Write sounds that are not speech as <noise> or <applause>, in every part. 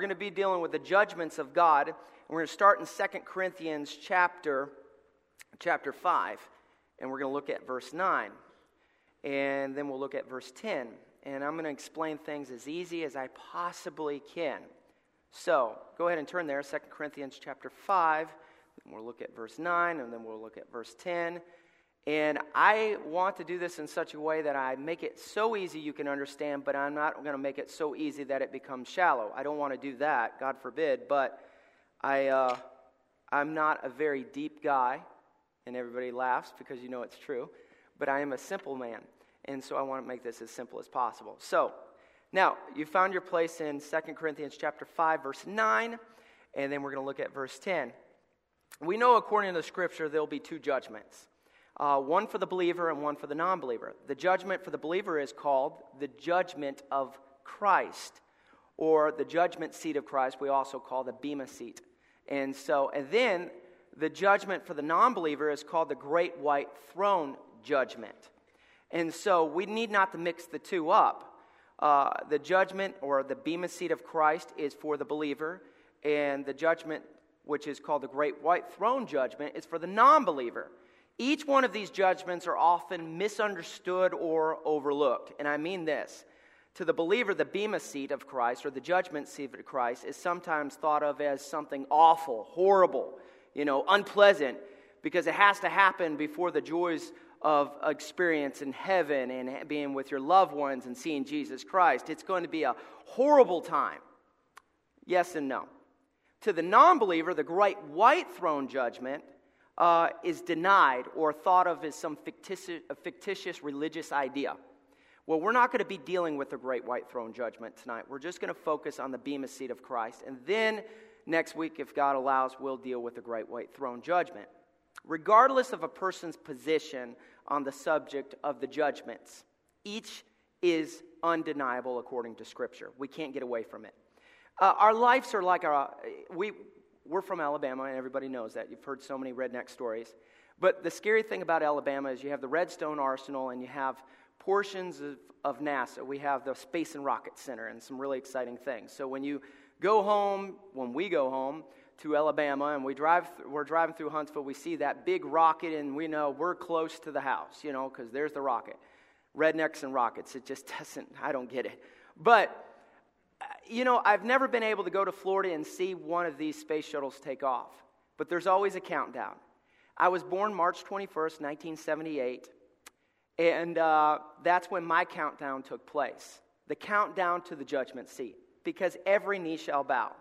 we're going to be dealing with the judgments of God. And we're going to start in 2 Corinthians chapter, chapter 5. And we're going to look at verse 9. And then we'll look at verse 10. And I'm going to explain things as easy as I possibly can. So go ahead and turn there, 2 Corinthians chapter 5. We'll look at verse 9, and then we'll look at verse 10. And I want to do this in such a way that I make it so easy you can understand, but I'm not going to make it so easy that it becomes shallow. I don't want to do that, God forbid, but I, uh, I'm not a very deep guy, and everybody laughs because you know it's true, but I am a simple man, and so I want to make this as simple as possible. So, now, you found your place in 2 Corinthians chapter 5, verse 9, and then we're going to look at verse 10. We know according to the scripture there'll be two judgments uh, one for the believer and one for the non believer. The judgment for the believer is called the judgment of Christ, or the judgment seat of Christ, we also call the Bema seat. And so, and then the judgment for the non believer is called the great white throne judgment. And so we need not to mix the two up. Uh, the judgment or the Bema seat of Christ is for the believer, and the judgment, which is called the great white throne judgment, is for the non believer. Each one of these judgments are often misunderstood or overlooked. And I mean this. To the believer, the Bema seat of Christ or the judgment seat of Christ is sometimes thought of as something awful, horrible, you know, unpleasant, because it has to happen before the joys of experience in heaven and being with your loved ones and seeing Jesus Christ. It's going to be a horrible time. Yes and no. To the non believer, the great white throne judgment uh, is denied or thought of as some fictitious, fictitious religious idea. Well, we're not going to be dealing with the great white throne judgment tonight. We're just going to focus on the Bema seat of Christ. And then next week, if God allows, we'll deal with the great white throne judgment. Regardless of a person's position on the subject of the judgments, each is undeniable according to Scripture. We can't get away from it. Uh, our lives are like a, we, we're from Alabama, and everybody knows that. You've heard so many redneck stories. But the scary thing about Alabama is you have the Redstone Arsenal and you have portions of, of NASA. We have the Space and Rocket Center and some really exciting things. So when you go home, when we go home to Alabama and we drive, we're driving through Huntsville, we see that big rocket and we know we're close to the house, you know, because there's the rocket. Rednecks and rockets, it just <laughs> doesn't, I don't get it. But you know, I've never been able to go to Florida and see one of these space shuttles take off, but there's always a countdown. I was born March 21st, 1978, and uh, that's when my countdown took place the countdown to the judgment seat, because every knee shall bow.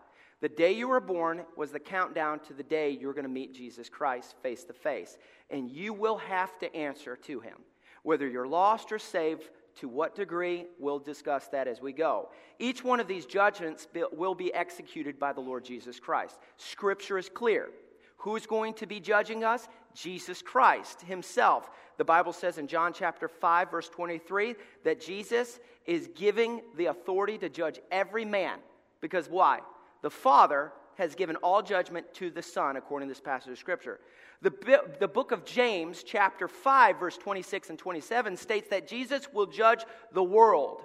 The day you were born was the countdown to the day you're going to meet Jesus Christ face to face, and you will have to answer to him. Whether you're lost or saved, to what degree? We'll discuss that as we go. Each one of these judgments will be executed by the Lord Jesus Christ. Scripture is clear. Who's going to be judging us? Jesus Christ himself. The Bible says in John chapter 5 verse 23 that Jesus is giving the authority to judge every man because why? The Father has given all judgment to the Son according to this passage of scripture. The, the book of James, chapter 5, verse 26 and 27, states that Jesus will judge the world.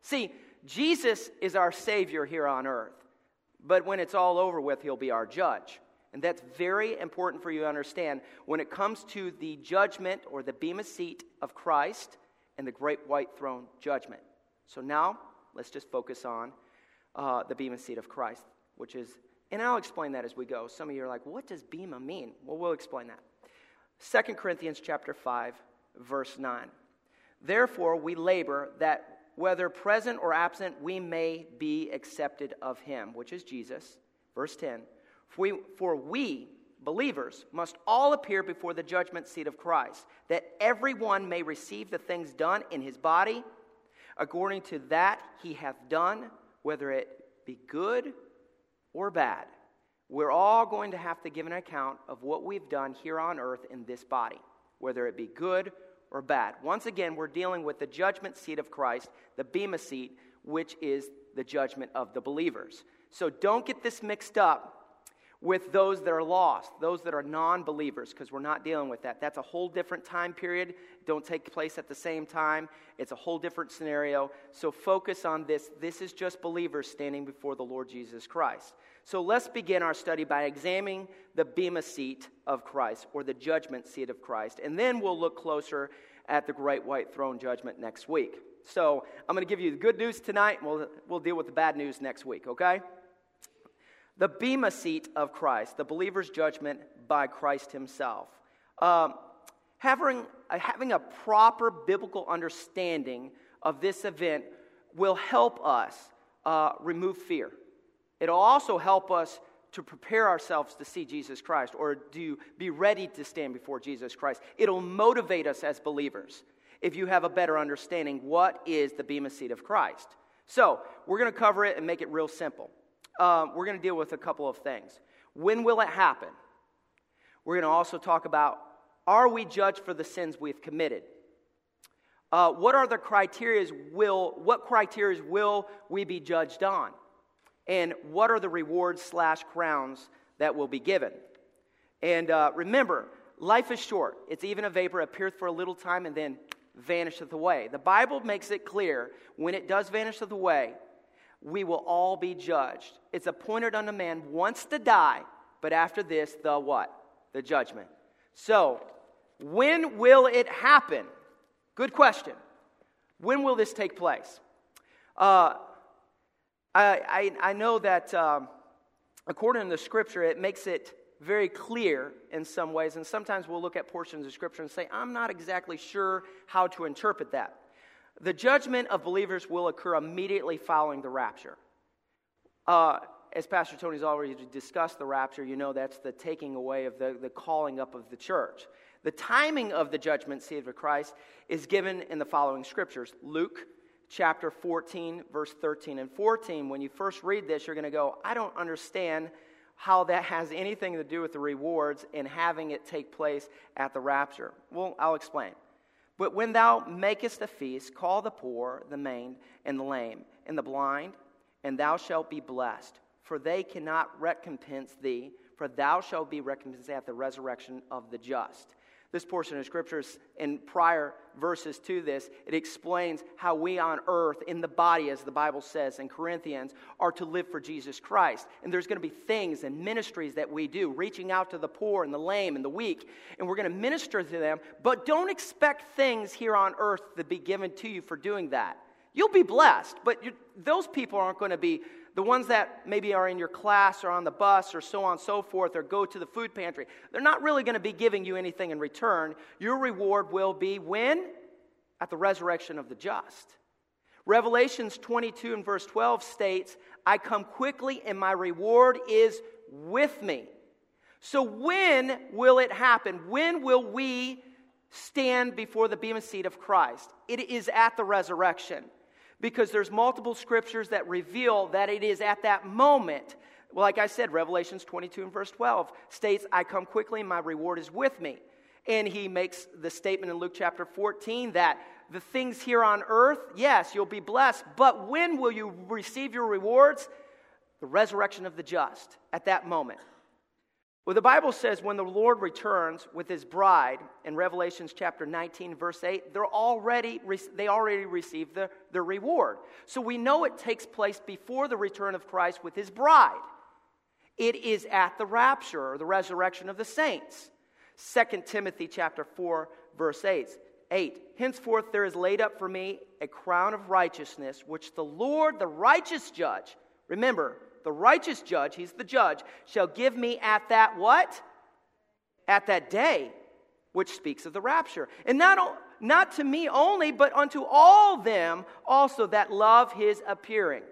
See, Jesus is our Savior here on earth, but when it's all over with, He'll be our judge. And that's very important for you to understand when it comes to the judgment or the Bema seat of Christ and the great white throne judgment. So now, let's just focus on uh, the Bema seat of Christ, which is and I'll explain that as we go. Some of you are like, what does bema mean? Well, we'll explain that. 2 Corinthians chapter 5, verse 9. Therefore, we labor that whether present or absent, we may be accepted of him, which is Jesus. Verse 10. For we, for we, believers, must all appear before the judgment seat of Christ, that everyone may receive the things done in his body according to that he hath done, whether it be good or bad, we're all going to have to give an account of what we've done here on earth in this body, whether it be good or bad. Once again, we're dealing with the judgment seat of Christ, the Bema seat, which is the judgment of the believers. So don't get this mixed up with those that are lost, those that are non believers, because we're not dealing with that. That's a whole different time period. Don't take place at the same time. It's a whole different scenario. So focus on this. This is just believers standing before the Lord Jesus Christ. So let's begin our study by examining the Bema seat of Christ, or the judgment seat of Christ. And then we'll look closer at the great white throne judgment next week. So I'm going to give you the good news tonight, and we'll, we'll deal with the bad news next week, okay? The Bema seat of Christ, the believer's judgment by Christ himself. Um, having, uh, having a proper biblical understanding of this event will help us uh, remove fear. It'll also help us to prepare ourselves to see Jesus Christ or to be ready to stand before Jesus Christ. It'll motivate us as believers if you have a better understanding what is the Bema seat of Christ. So, we're going to cover it and make it real simple um, we're going to deal with a couple of things. When will it happen? We're going to also talk about are we judged for the sins we've committed? Uh, what are the criteria will what criteria will we be judged on and what are the rewards slash crowns that will be given and uh, remember life is short it's even a vapor appeareth for a little time and then vanisheth away the bible makes it clear when it does vanish away we will all be judged. It's appointed unto man once to die, but after this, the what? The judgment. So, when will it happen? Good question. When will this take place? Uh, I, I, I, know that um, according to the scripture, it makes it very clear in some ways, and sometimes we'll look at portions of scripture and say, I'm not exactly sure how to interpret that. The judgment of believers will occur immediately following the rapture. Uh, as Pastor Tony's already discussed the rapture, you know that's the taking away of the, the calling up of the church. The timing of the judgment seat of Christ is given in the following scriptures Luke chapter 14, verse 13 and 14. When you first read this, you're going to go, I don't understand how that has anything to do with the rewards and having it take place at the rapture. Well, I'll explain. But when thou makest a feast, call the poor, the maimed, and the lame, and the blind, and thou shalt be blessed. For they cannot recompense thee, for thou shalt be recompensed at the resurrection of the just. This portion of scriptures in prior verses to this, it explains how we on earth, in the body, as the Bible says in Corinthians, are to live for Jesus Christ. And there's going to be things and ministries that we do, reaching out to the poor and the lame and the weak, and we're going to minister to them. But don't expect things here on earth to be given to you for doing that. You'll be blessed, but those people aren't going to be the ones that maybe are in your class or on the bus or so on and so forth or go to the food pantry, they're not really going to be giving you anything in return. Your reward will be when? At the resurrection of the just. Revelations 22 and verse 12 states, I come quickly and my reward is with me. So, when will it happen? When will we stand before the bema seat of Christ? It is at the resurrection because there's multiple scriptures that reveal that it is at that moment. Well, like i said revelations 22 and verse 12 states i come quickly and my reward is with me. And he makes the statement in luke chapter 14 that the things here on earth yes you'll be blessed but when will you receive your rewards? The resurrection of the just at that moment well, the Bible says when the Lord returns with his bride in Revelations chapter 19, verse 8, they're already, they already received the, the reward. So we know it takes place before the return of Christ with his bride. It is at the rapture or the resurrection of the saints. 2 Timothy chapter 4, verse 8. 8. Henceforth there is laid up for me a crown of righteousness, which the Lord, the righteous judge, remember, the righteous judge, he's the judge, shall give me at that what? At that day, which speaks of the rapture. And not, not to me only, but unto all them also that love his appearing.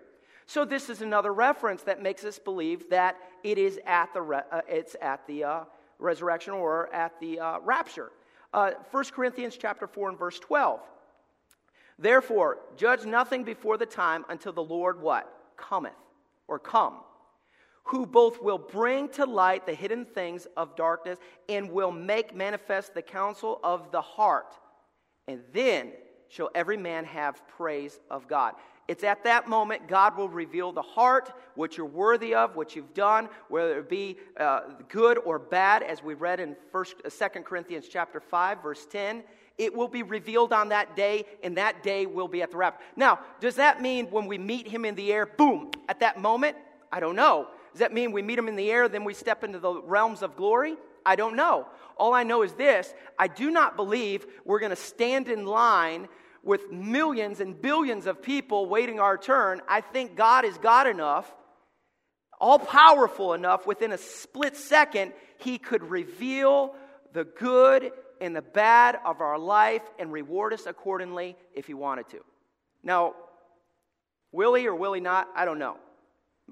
So this is another reference that makes us believe that it is at the, re- uh, it's at the uh, resurrection or at the uh, rapture. Uh, 1 Corinthians chapter 4 and verse 12. Therefore, judge nothing before the time until the Lord what? Cometh or come, who both will bring to light the hidden things of darkness and will make manifest the counsel of the heart. And then shall every man have praise of God. It's at that moment God will reveal the heart, what you're worthy of, what you've done, whether it be uh, good or bad, as we read in First, uh, 2 Corinthians chapter 5, verse 10. It will be revealed on that day, and that day will be at the rapture. Now, does that mean when we meet him in the air, boom, at that moment? I don't know. Does that mean we meet him in the air, then we step into the realms of glory? I don't know. All I know is this I do not believe we're going to stand in line with millions and billions of people waiting our turn, I think God is God enough, all powerful enough, within a split second, He could reveal the good and the bad of our life and reward us accordingly if He wanted to. Now, will He or will He not? I don't know.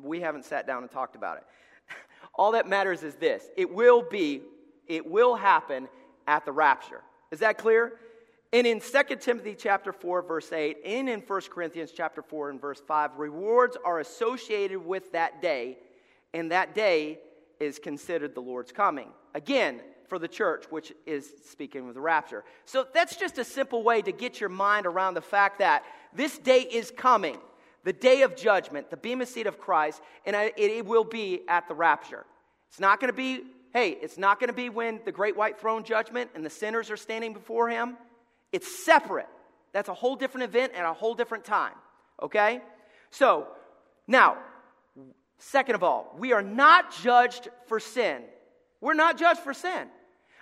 We haven't sat down and talked about it. <laughs> all that matters is this it will be, it will happen at the rapture. Is that clear? And in 2 Timothy chapter 4 verse 8 and in 1 Corinthians chapter 4 and verse 5 rewards are associated with that day and that day is considered the Lord's coming. Again, for the church which is speaking of the rapture. So that's just a simple way to get your mind around the fact that this day is coming. The day of judgment, the bema seat of Christ, and it will be at the rapture. It's not going to be, hey, it's not going to be when the great white throne judgment and the sinners are standing before him. It's separate. That's a whole different event at a whole different time. Okay? So, now, second of all, we are not judged for sin. We're not judged for sin.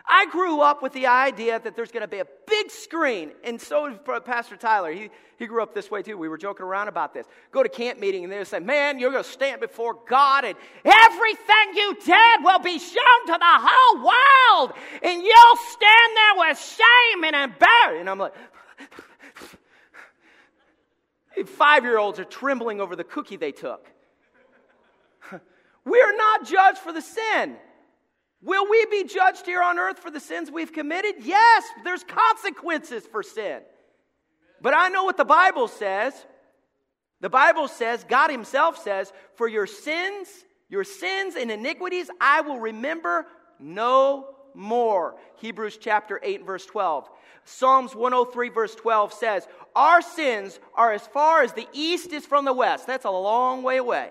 I grew up with the idea that there's going to be a big screen, and so did Pastor Tyler. He, he grew up this way too. We were joking around about this. Go to camp meeting, and they say, Man, you're going to stand before God, and everything you did will be shown to the whole world, and you'll stand there with shame and embarrassment. And I'm like, <laughs> Five year olds are trembling over the cookie they took. <laughs> we are not judged for the sin. Will we be judged here on earth for the sins we've committed? Yes, there's consequences for sin. But I know what the Bible says. The Bible says, God Himself says, For your sins, your sins and iniquities, I will remember no more. Hebrews chapter 8, verse 12. Psalms 103, verse 12 says, Our sins are as far as the east is from the west. That's a long way away.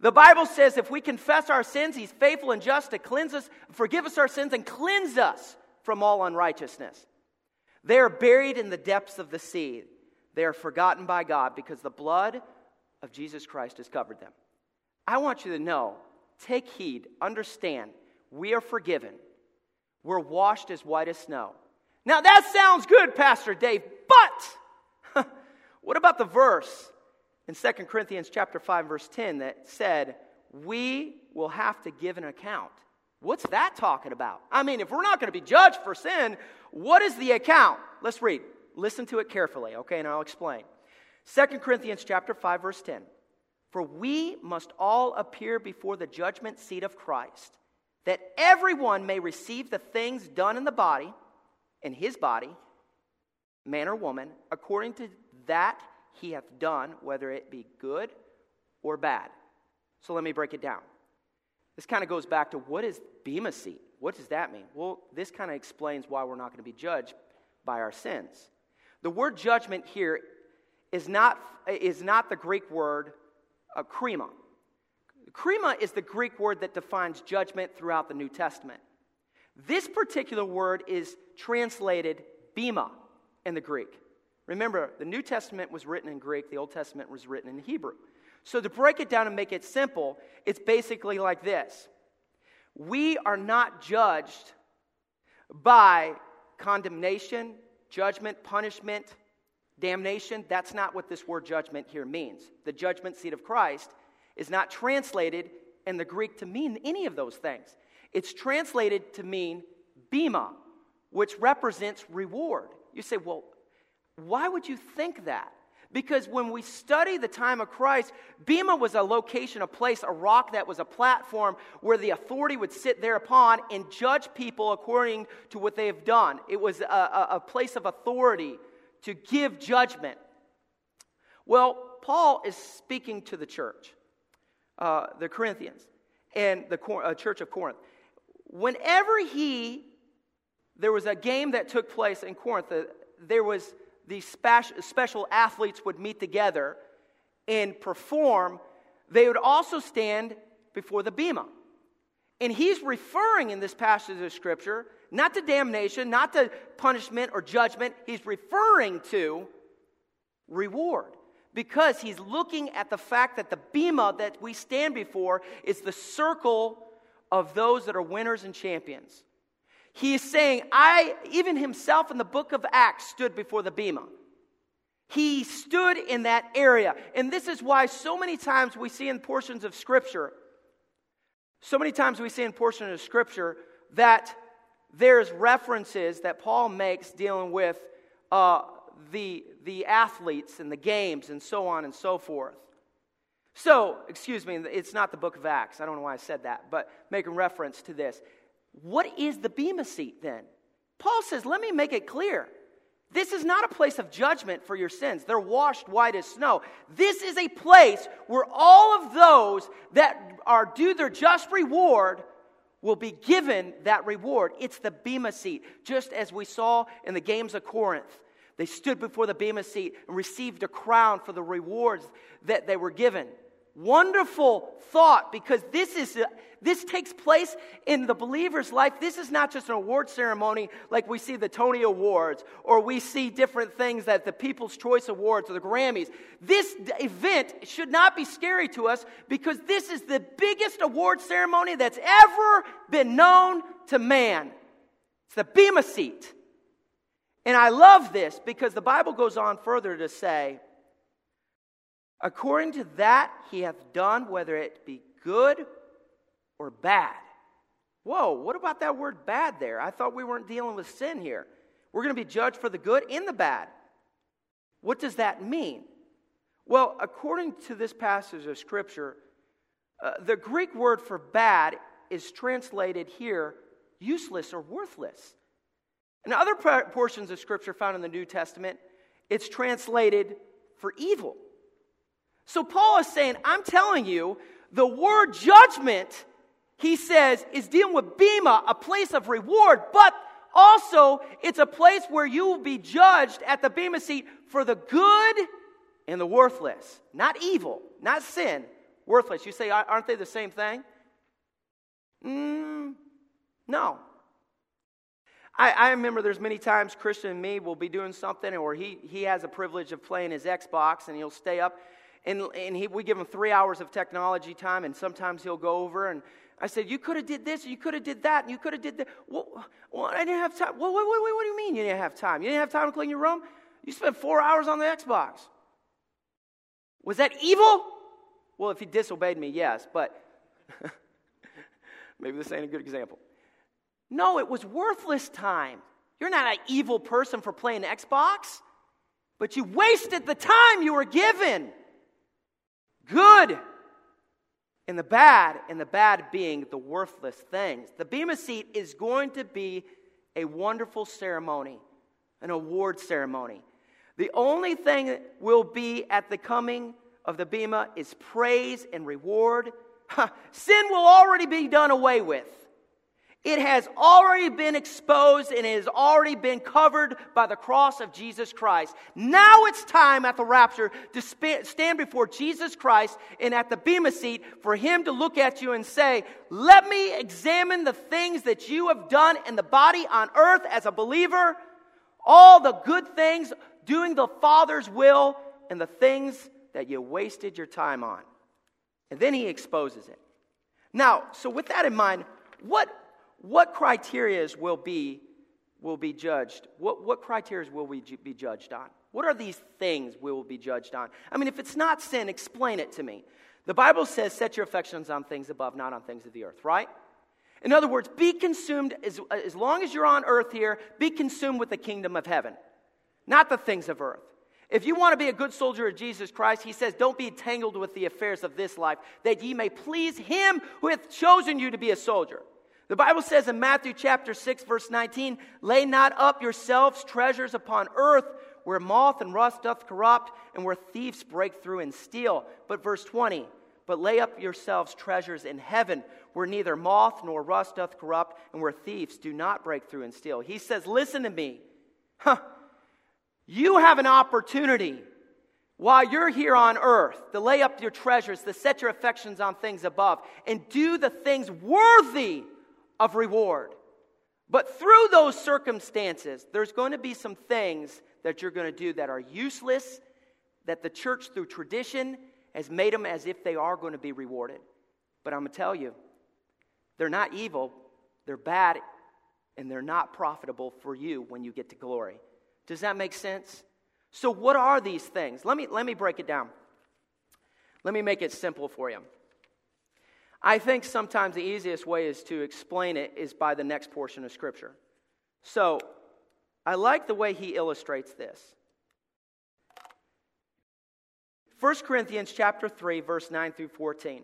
The Bible says if we confess our sins, He's faithful and just to cleanse us, forgive us our sins, and cleanse us from all unrighteousness. They are buried in the depths of the sea. They are forgotten by God because the blood of Jesus Christ has covered them. I want you to know, take heed, understand, we are forgiven. We're washed as white as snow. Now that sounds good, Pastor Dave, but <laughs> what about the verse in 2 Corinthians chapter 5 verse 10 that said, "We will have to give an account." What's that talking about? I mean, if we're not going to be judged for sin, what is the account? Let's read. Listen to it carefully, okay, and I'll explain. 2 Corinthians chapter 5 verse 10. For we must all appear before the judgment seat of Christ, that everyone may receive the things done in the body, in his body, man or woman, according to that he hath done, whether it be good or bad. So let me break it down. This kind of goes back to what is Bema seat? What does that mean? Well, this kind of explains why we're not going to be judged by our sins. The word judgment here is not, is not the Greek word uh, krima. Krima is the Greek word that defines judgment throughout the New Testament. This particular word is translated bema in the Greek. Remember, the New Testament was written in Greek, the Old Testament was written in Hebrew. So, to break it down and make it simple, it's basically like this We are not judged by condemnation, judgment, punishment, damnation. That's not what this word judgment here means. The judgment seat of Christ is not translated in the Greek to mean any of those things. It's translated to mean bema, which represents reward. You say, well, why would you think that? Because when we study the time of Christ, Bema was a location, a place, a rock that was a platform where the authority would sit thereupon and judge people according to what they have done. It was a, a, a place of authority to give judgment. Well, Paul is speaking to the church, uh, the Corinthians, and the uh, church of Corinth. Whenever he, there was a game that took place in Corinth, uh, there was these special athletes would meet together and perform, they would also stand before the Bema. And he's referring in this passage of Scripture not to damnation, not to punishment or judgment. He's referring to reward because he's looking at the fact that the Bema that we stand before is the circle of those that are winners and champions. He is saying, I, even himself in the book of Acts, stood before the Bema. He stood in that area. And this is why so many times we see in portions of Scripture, so many times we see in portions of Scripture that there's references that Paul makes dealing with uh, the, the athletes and the games and so on and so forth. So, excuse me, it's not the book of Acts. I don't know why I said that, but making reference to this. What is the Bema seat then? Paul says, let me make it clear. This is not a place of judgment for your sins. They're washed white as snow. This is a place where all of those that are due their just reward will be given that reward. It's the Bema seat, just as we saw in the games of Corinth. They stood before the Bema seat and received a crown for the rewards that they were given. Wonderful thought because this is this takes place in the believer's life. This is not just an award ceremony like we see the Tony Awards or we see different things that the People's Choice Awards or the Grammys. This event should not be scary to us because this is the biggest award ceremony that's ever been known to man. It's the Bema seat. And I love this because the Bible goes on further to say, according to that he hath done, whether it be good or bad. Whoa, what about that word bad there? I thought we weren't dealing with sin here. We're going to be judged for the good and the bad. What does that mean? Well, according to this passage of Scripture, uh, the Greek word for bad is translated here useless or worthless. In other portions of Scripture found in the New Testament, it's translated for evil. So Paul is saying, I'm telling you, the word judgment, he says, is dealing with Bema, a place of reward, but also it's a place where you will be judged at the Bema seat for the good and the worthless. Not evil, not sin, worthless. You say, aren't they the same thing? Mm, no. I, I, remember there's many times Christian and me will be doing something, or he, he has a privilege of playing his Xbox, and he'll stay up, and, and he, we give him three hours of technology time, and sometimes he'll go over, and I said, you could have did this, you could have did that, and you could have did that. Well, well, I didn't have time. Well, what, what, what do you mean you didn't have time? You didn't have time to clean your room? You spent four hours on the Xbox. Was that evil? Well, if he disobeyed me, yes, but <laughs> maybe this ain't a good example. No, it was worthless time. You're not an evil person for playing Xbox, but you wasted the time you were given. Good. And the bad, and the bad being the worthless things. The Bema seat is going to be a wonderful ceremony, an award ceremony. The only thing that will be at the coming of the Bema is praise and reward. <laughs> Sin will already be done away with. It has already been exposed and it has already been covered by the cross of Jesus Christ. Now it's time at the rapture to stand before Jesus Christ and at the Bema seat for Him to look at you and say, Let me examine the things that you have done in the body on earth as a believer, all the good things, doing the Father's will, and the things that you wasted your time on. And then He exposes it. Now, so with that in mind, what what criterias will be, will be judged? What, what criterias will we be judged on? What are these things we will be judged on? I mean, if it's not sin, explain it to me. The Bible says, set your affections on things above, not on things of the earth, right? In other words, be consumed, as, as long as you're on earth here, be consumed with the kingdom of heaven, not the things of earth. If you want to be a good soldier of Jesus Christ, he says, don't be entangled with the affairs of this life, that ye may please him who hath chosen you to be a soldier. The Bible says in Matthew chapter 6 verse 19, lay not up yourselves treasures upon earth where moth and rust doth corrupt and where thieves break through and steal. But verse 20, but lay up yourselves treasures in heaven where neither moth nor rust doth corrupt and where thieves do not break through and steal. He says, listen to me. Huh. You have an opportunity while you're here on earth, to lay up your treasures, to set your affections on things above, and do the things worthy of reward. But through those circumstances, there's going to be some things that you're going to do that are useless, that the church, through tradition, has made them as if they are going to be rewarded. But I'm going to tell you, they're not evil, they're bad, and they're not profitable for you when you get to glory. Does that make sense? So, what are these things? Let me, let me break it down. Let me make it simple for you. I think sometimes the easiest way is to explain it is by the next portion of Scripture. So, I like the way he illustrates this. 1 Corinthians chapter 3 verse 9 through 14.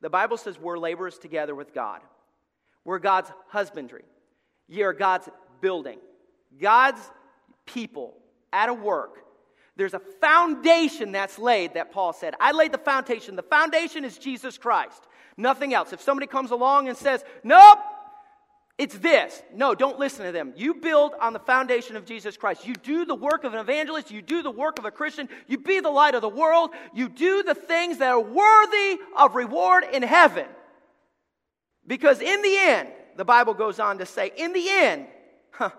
The Bible says we're laborers together with God. We're God's husbandry. Ye are God's building. God's people at a work. There's a foundation that's laid that Paul said. I laid the foundation. The foundation is Jesus Christ, nothing else. If somebody comes along and says, Nope, it's this. No, don't listen to them. You build on the foundation of Jesus Christ. You do the work of an evangelist. You do the work of a Christian. You be the light of the world. You do the things that are worthy of reward in heaven. Because in the end, the Bible goes on to say, in the end, huh,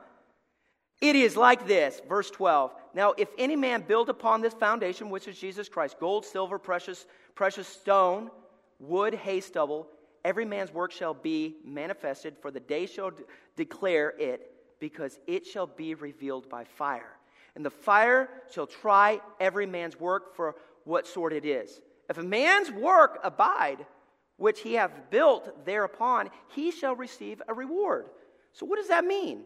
it is like this, verse 12. Now, if any man build upon this foundation, which is Jesus Christ, gold, silver, precious, precious stone, wood, hay, stubble, every man's work shall be manifested, for the day shall de- declare it, because it shall be revealed by fire. And the fire shall try every man's work for what sort it is. If a man's work abide, which he hath built thereupon, he shall receive a reward. So, what does that mean?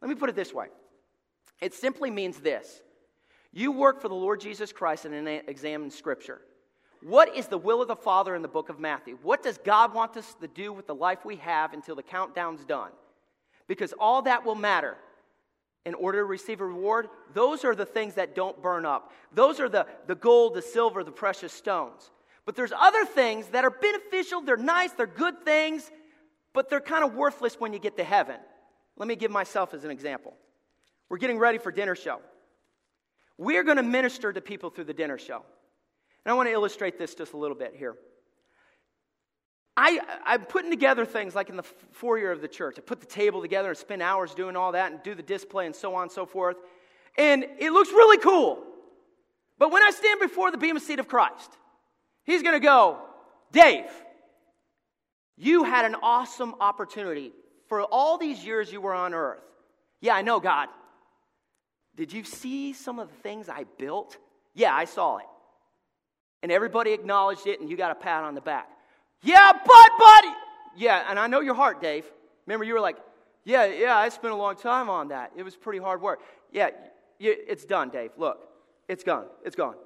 Let me put it this way it simply means this you work for the Lord Jesus Christ and examine Scripture. What is the will of the Father in the book of Matthew? What does God want us to do with the life we have until the countdown's done? Because all that will matter in order to receive a reward. Those are the things that don't burn up. Those are the, the gold, the silver, the precious stones. But there's other things that are beneficial, they're nice, they're good things, but they're kind of worthless when you get to heaven. Let me give myself as an example. We're getting ready for dinner show. We're going to minister to people through the dinner show. And I want to illustrate this just a little bit here. I, I'm putting together things like in the foyer of the church. I put the table together and spend hours doing all that and do the display and so on and so forth. And it looks really cool. But when I stand before the Bema seat of Christ, he's going to go, Dave, you had an awesome opportunity for all these years you were on earth. Yeah, I know, God. Did you see some of the things I built? Yeah, I saw it. And everybody acknowledged it, and you got a pat on the back. Yeah, but, buddy. Yeah, and I know your heart, Dave. Remember, you were like, yeah, yeah, I spent a long time on that. It was pretty hard work. Yeah, it's done, Dave. Look, it's gone. It's gone.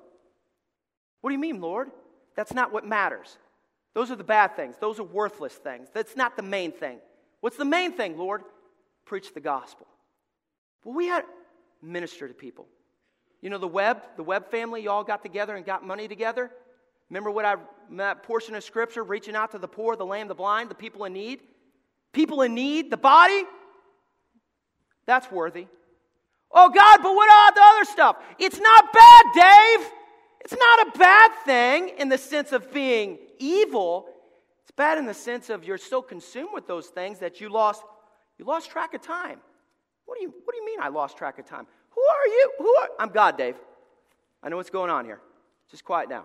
What do you mean, Lord? That's not what matters. Those are the bad things. Those are worthless things. That's not the main thing. What's the main thing, Lord? Preach the gospel. Well, we had minister to people. You know, the web, the web family, you all got together and got money together. Remember what I, that portion of scripture, reaching out to the poor, the lame, the blind, the people in need? People in need, the body? That's worthy. Oh, God, but what about the other stuff? It's not bad, Dave. It's not a bad thing in the sense of being evil. It's bad in the sense of you're so consumed with those things that you lost, you lost track of time. What do you, what do you mean I lost track of time? Who are you? Who are I'm God, Dave. I know what's going on here. Just quiet down.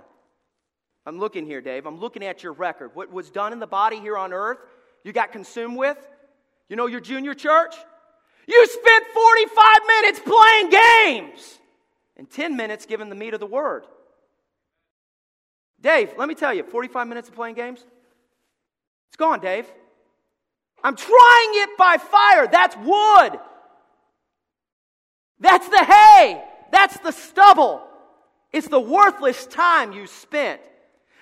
I'm looking here, Dave. I'm looking at your record. What was done in the body here on earth, you got consumed with? You know your junior church? You spent 45 minutes playing games and 10 minutes giving the meat of the word. Dave, let me tell you, 45 minutes of playing games? It's gone, Dave. I'm trying it by fire. That's wood. That's the hay. That's the stubble. It's the worthless time you spent.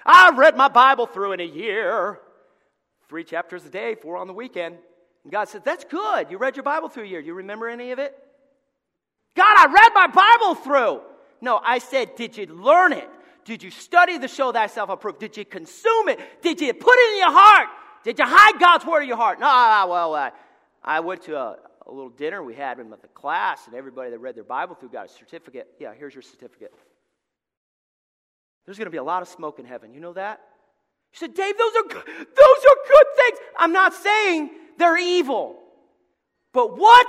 I read my Bible through in a year. Three chapters a day, four on the weekend. And God said, That's good. You read your Bible through a year. You remember any of it? God, I read my Bible through. No, I said, Did you learn it? Did you study to show thyself approved? Did you consume it? Did you put it in your heart? Did you hide God's word in your heart? No, well, I, I went to a, a little dinner we had with the class, and everybody that read their Bible through got a certificate. Yeah, here's your certificate. There's going to be a lot of smoke in heaven. You know that? You said, Dave, those are, those are good things. I'm not saying they're evil. But what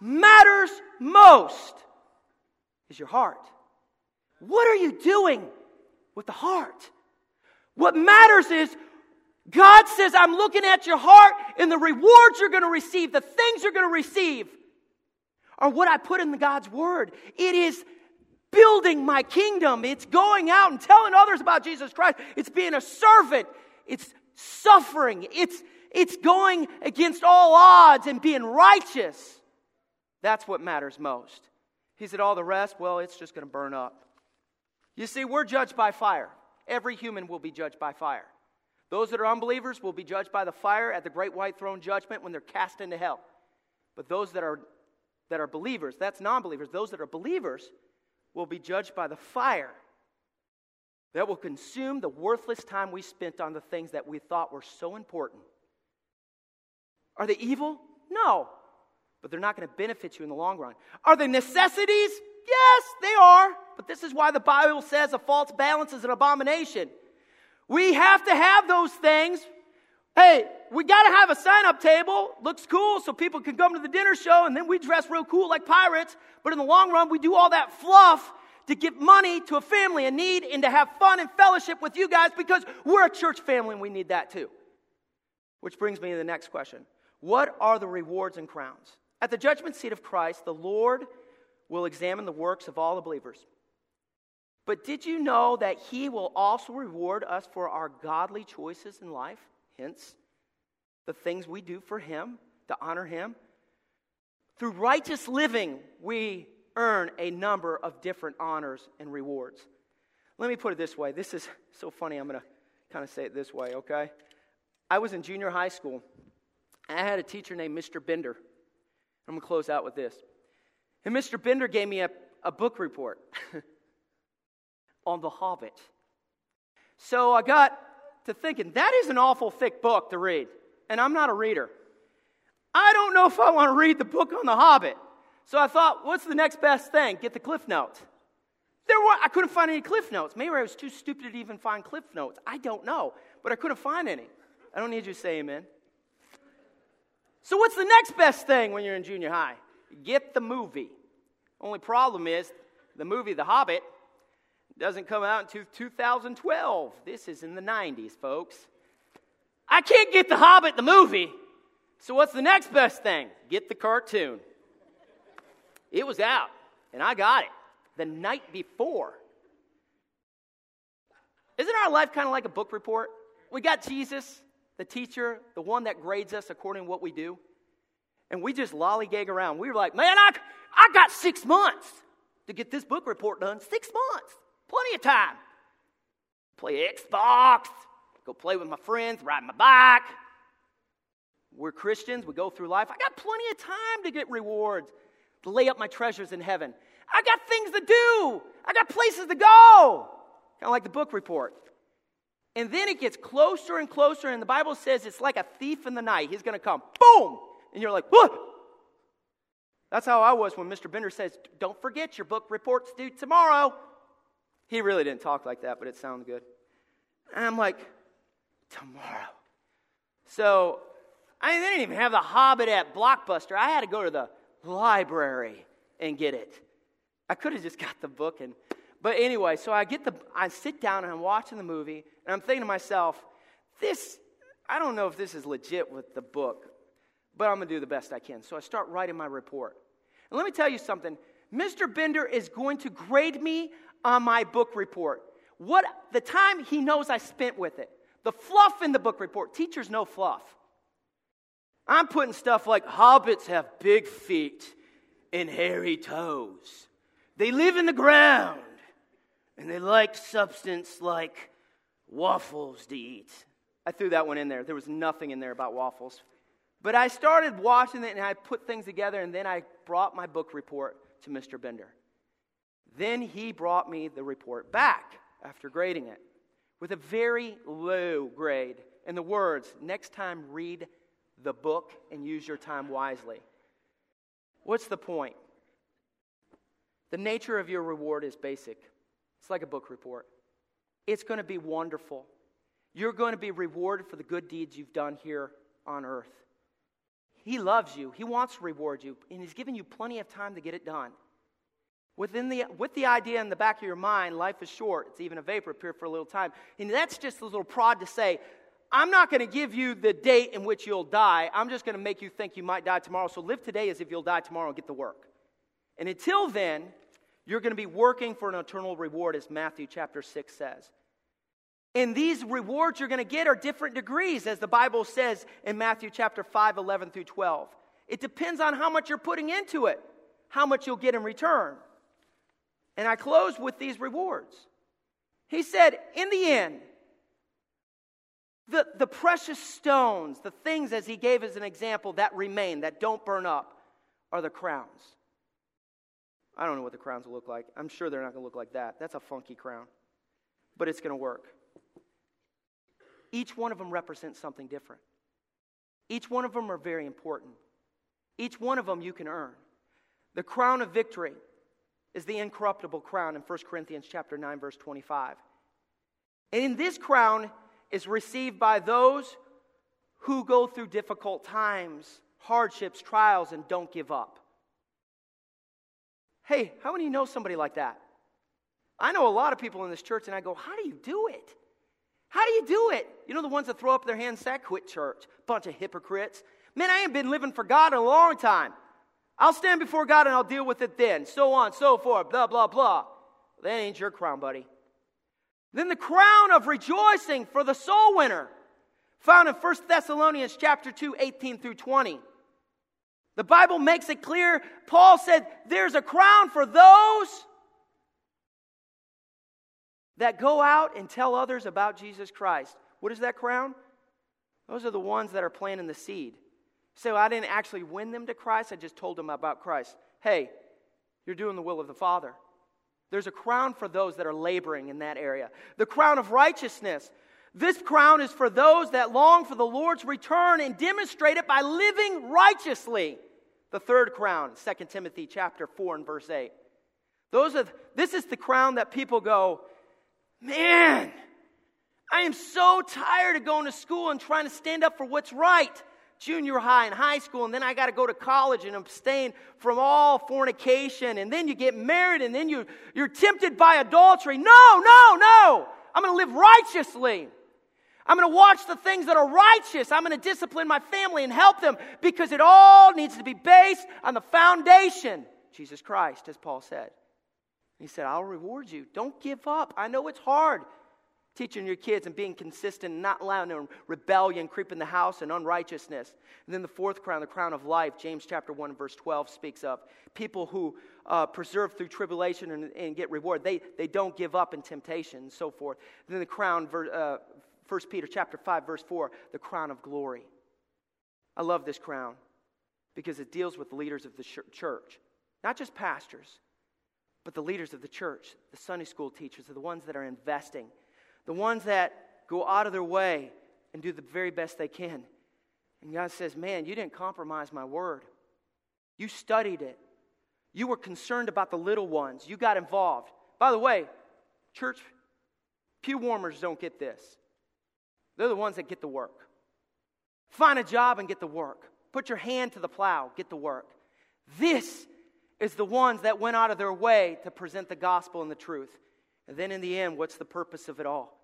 matters most is your heart. What are you doing with the heart? What matters is God says, I'm looking at your heart, and the rewards you're going to receive, the things you're going to receive, are what I put in God's word. It is building my kingdom. It's going out and telling others about Jesus Christ. It's being a servant. It's suffering. It's, it's going against all odds and being righteous. That's what matters most. He said, All the rest, well, it's just going to burn up. You see, we're judged by fire. Every human will be judged by fire. Those that are unbelievers will be judged by the fire at the great white throne judgment when they're cast into hell. But those that are, that are believers, that's non believers, those that are believers will be judged by the fire that will consume the worthless time we spent on the things that we thought were so important. Are they evil? No. But they're not going to benefit you in the long run. Are they necessities? Yes, they are. But this is why the Bible says a false balance is an abomination. We have to have those things. Hey, we got to have a sign up table. Looks cool so people can come to the dinner show and then we dress real cool like pirates. But in the long run, we do all that fluff to give money to a family in need and to have fun and fellowship with you guys because we're a church family and we need that too. Which brings me to the next question What are the rewards and crowns? At the judgment seat of Christ, the Lord will examine the works of all the believers. But did you know that He will also reward us for our godly choices in life? Hence, the things we do for Him to honor Him. Through righteous living, we earn a number of different honors and rewards. Let me put it this way. This is so funny. I'm going to kind of say it this way, okay? I was in junior high school. I had a teacher named Mr. Bender. I'm going to close out with this. And Mr. Bender gave me a, a book report <laughs> on The Hobbit. So I got to thinking, that is an awful thick book to read. And I'm not a reader. I don't know if I want to read the book on The Hobbit. So I thought, what's the next best thing? Get the Cliff Notes. There were, I couldn't find any Cliff Notes. Maybe I was too stupid to even find Cliff Notes. I don't know. But I couldn't find any. I don't need you to say amen. So, what's the next best thing when you're in junior high? Get the movie. Only problem is, the movie The Hobbit doesn't come out until 2012. This is in the 90s, folks. I can't get The Hobbit, the movie. So, what's the next best thing? Get the cartoon. It was out, and I got it the night before. Isn't our life kind of like a book report? We got Jesus, the teacher, the one that grades us according to what we do. And we just lollygag around. We were like, man, I, I got six months to get this book report done. Six months. Plenty of time. Play Xbox, go play with my friends, ride my bike. We're Christians, we go through life. I got plenty of time to get rewards, to lay up my treasures in heaven. I got things to do, I got places to go. Kind of like the book report. And then it gets closer and closer, and the Bible says it's like a thief in the night. He's going to come, boom! And you're like, what? That's how I was when Mr. Bender says, Don't forget your book report's due tomorrow. He really didn't talk like that, but it sounds good. And I'm like, Tomorrow. So I didn't even have the Hobbit at Blockbuster. I had to go to the library and get it. I could have just got the book and but anyway, so I get the I sit down and I'm watching the movie and I'm thinking to myself, this I don't know if this is legit with the book, but I'm going to do the best I can. So I start writing my report. And let me tell you something. Mr. Bender is going to grade me on my book report. What the time he knows I spent with it. The fluff in the book report. Teachers know fluff. I'm putting stuff like hobbits have big feet and hairy toes. They live in the ground and they like substance like waffles to eat. I threw that one in there. There was nothing in there about waffles. But I started watching it and I put things together, and then I brought my book report to Mr. Bender. Then he brought me the report back after grading it with a very low grade and the words next time read the book and use your time wisely. What's the point? The nature of your reward is basic. It's like a book report. It's going to be wonderful. You're going to be rewarded for the good deeds you've done here on earth. He loves you. He wants to reward you, and He's given you plenty of time to get it done. Within the, with the idea in the back of your mind, life is short. It's even a vapor, appear for a little time. And that's just a little prod to say, I'm not going to give you the date in which you'll die. I'm just going to make you think you might die tomorrow. So live today as if you'll die tomorrow and get the work. And until then, you're going to be working for an eternal reward, as Matthew chapter 6 says. And these rewards you're going to get are different degrees, as the Bible says in Matthew chapter 5, 11 through 12. It depends on how much you're putting into it, how much you'll get in return. And I close with these rewards. He said, in the end, the, the precious stones, the things as he gave as an example that remain, that don't burn up, are the crowns. I don't know what the crowns will look like. I'm sure they're not going to look like that. That's a funky crown. But it's going to work. Each one of them represents something different. Each one of them are very important. Each one of them you can earn. The crown of victory is the incorruptible crown in 1 Corinthians chapter 9 verse 25. And in this crown is received by those who go through difficult times, hardships, trials and don't give up. Hey, how many know somebody like that? I know a lot of people in this church and I go, "How do you do it?" How do you do it? You know the ones that throw up their hands and say, quit church. Bunch of hypocrites. Man, I ain't been living for God in a long time. I'll stand before God and I'll deal with it then. So on, so forth, blah, blah, blah. That ain't your crown, buddy. Then the crown of rejoicing for the soul winner, found in 1 Thessalonians chapter 2, 18 through 20. The Bible makes it clear. Paul said, There's a crown for those that go out and tell others about Jesus Christ. What is that crown? Those are the ones that are planting the seed. So I didn't actually win them to Christ, I just told them about Christ. Hey, you're doing the will of the Father. There's a crown for those that are laboring in that area. The crown of righteousness. This crown is for those that long for the Lord's return and demonstrate it by living righteously. The third crown, 2 Timothy chapter 4 and verse 8. Those are, this is the crown that people go, Man, I am so tired of going to school and trying to stand up for what's right. Junior high and high school, and then I got to go to college and abstain from all fornication, and then you get married, and then you, you're tempted by adultery. No, no, no. I'm going to live righteously. I'm going to watch the things that are righteous. I'm going to discipline my family and help them because it all needs to be based on the foundation Jesus Christ, as Paul said. He said, I'll reward you. Don't give up. I know it's hard teaching your kids and being consistent and not allowing them rebellion creep in the house and unrighteousness. And then the fourth crown, the crown of life, James chapter 1 verse 12 speaks of people who uh, persevere through tribulation and, and, get reward. They, they don't give up in temptation and so forth. And then the crown, uh, 1 Peter chapter 5 verse 4, the crown of glory. I love this crown because it deals with leaders of the church, not just pastors but the leaders of the church, the Sunday school teachers, are the ones that are investing, the ones that go out of their way and do the very best they can. And God says, Man, you didn't compromise my word. You studied it. You were concerned about the little ones. You got involved. By the way, church, pew warmers don't get this. They're the ones that get the work. Find a job and get the work. Put your hand to the plow, get the work. This is the ones that went out of their way to present the gospel and the truth. And then in the end, what's the purpose of it all?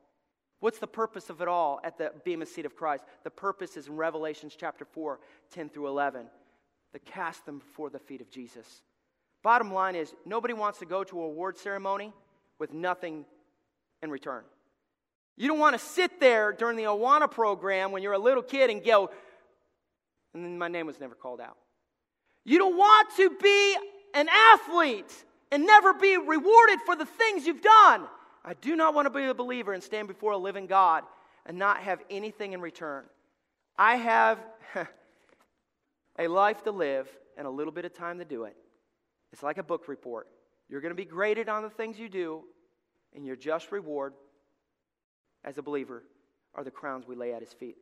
What's the purpose of it all at the Bema seat of Christ? The purpose is in Revelations chapter 4, 10 through 11. To cast them before the feet of Jesus. Bottom line is, nobody wants to go to a award ceremony with nothing in return. You don't want to sit there during the Awana program when you're a little kid and go, and then my name was never called out. You don't want to be an athlete and never be rewarded for the things you've done. I do not want to be a believer and stand before a living God and not have anything in return. I have <laughs> a life to live and a little bit of time to do it. It's like a book report. You're going to be graded on the things you do, and your just reward as a believer are the crowns we lay at his feet.